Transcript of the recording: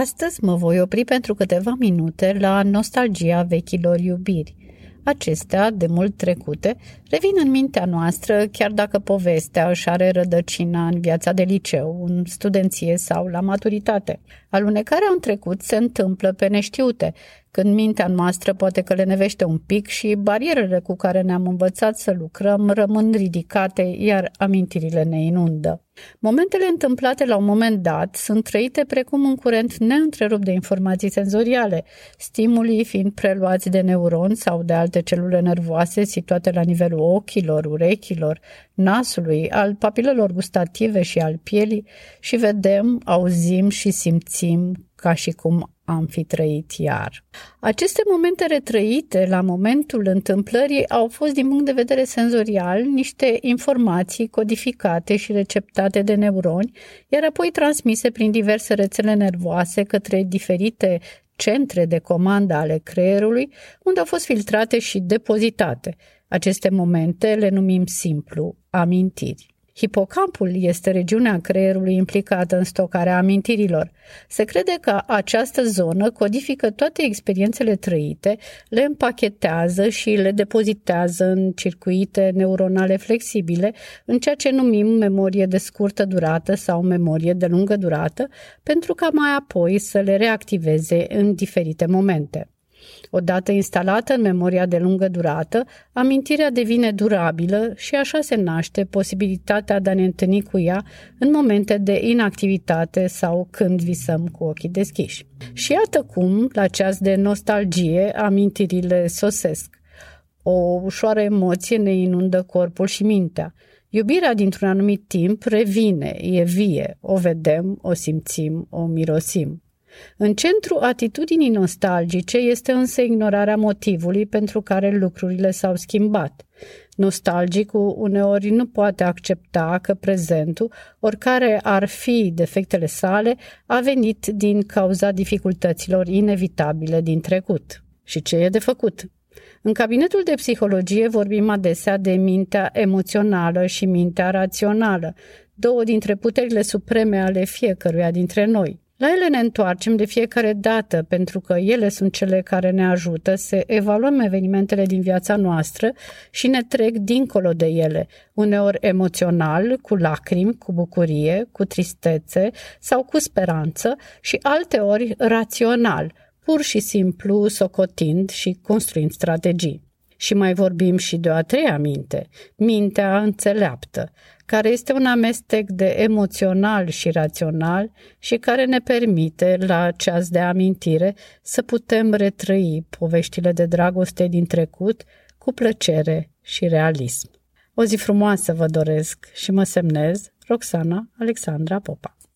Astăzi mă voi opri pentru câteva minute la nostalgia vechilor iubiri. Acestea, de mult trecute, revin în mintea noastră, chiar dacă povestea își are rădăcina în viața de liceu, în studenție sau la maturitate. Alunecarea în trecut se întâmplă pe neștiute, când mintea noastră poate că le nevește un pic și barierele cu care ne-am învățat să lucrăm rămân ridicate, iar amintirile ne inundă. Momentele întâmplate la un moment dat sunt trăite precum un curent neîntrerupt de informații senzoriale, stimulii fiind preluați de neuroni sau de alte celule nervoase situate la nivelul ochilor, urechilor, nasului, al papilelor gustative și al pielii și vedem, auzim și simțim ca și cum am fi trăit iar. Aceste momente retrăite la momentul întâmplării au fost din punct de vedere senzorial niște informații codificate și receptate de neuroni, iar apoi transmise prin diverse rețele nervoase către diferite centre de comandă ale creierului, unde au fost filtrate și depozitate. Aceste momente le numim simplu amintiri. Hipocampul este regiunea creierului implicată în stocarea amintirilor. Se crede că această zonă codifică toate experiențele trăite, le împachetează și le depozitează în circuite neuronale flexibile, în ceea ce numim memorie de scurtă durată sau memorie de lungă durată, pentru ca mai apoi să le reactiveze în diferite momente. Odată instalată în memoria de lungă durată, amintirea devine durabilă și așa se naște posibilitatea de a ne întâlni cu ea în momente de inactivitate sau când visăm cu ochii deschiși. Și iată cum, la ceas de nostalgie, amintirile sosesc. O ușoară emoție ne inundă corpul și mintea. Iubirea dintr-un anumit timp revine, e vie, o vedem, o simțim, o mirosim. În centru atitudinii nostalgice este însă ignorarea motivului pentru care lucrurile s-au schimbat. Nostalgicul uneori nu poate accepta că prezentul, oricare ar fi defectele sale, a venit din cauza dificultăților inevitabile din trecut. Și ce e de făcut? În cabinetul de psihologie vorbim adesea de mintea emoțională și mintea rațională, două dintre puterile supreme ale fiecăruia dintre noi. La ele ne întoarcem de fiecare dată, pentru că ele sunt cele care ne ajută să evaluăm evenimentele din viața noastră și ne trec dincolo de ele, uneori emoțional, cu lacrimi, cu bucurie, cu tristețe sau cu speranță și alteori rațional, pur și simplu socotind și construind strategii. Și mai vorbim și de o a treia minte, mintea înțeleaptă, care este un amestec de emoțional și rațional și care ne permite, la ceas de amintire, să putem retrăi poveștile de dragoste din trecut cu plăcere și realism. O zi frumoasă vă doresc și mă semnez Roxana Alexandra Popa.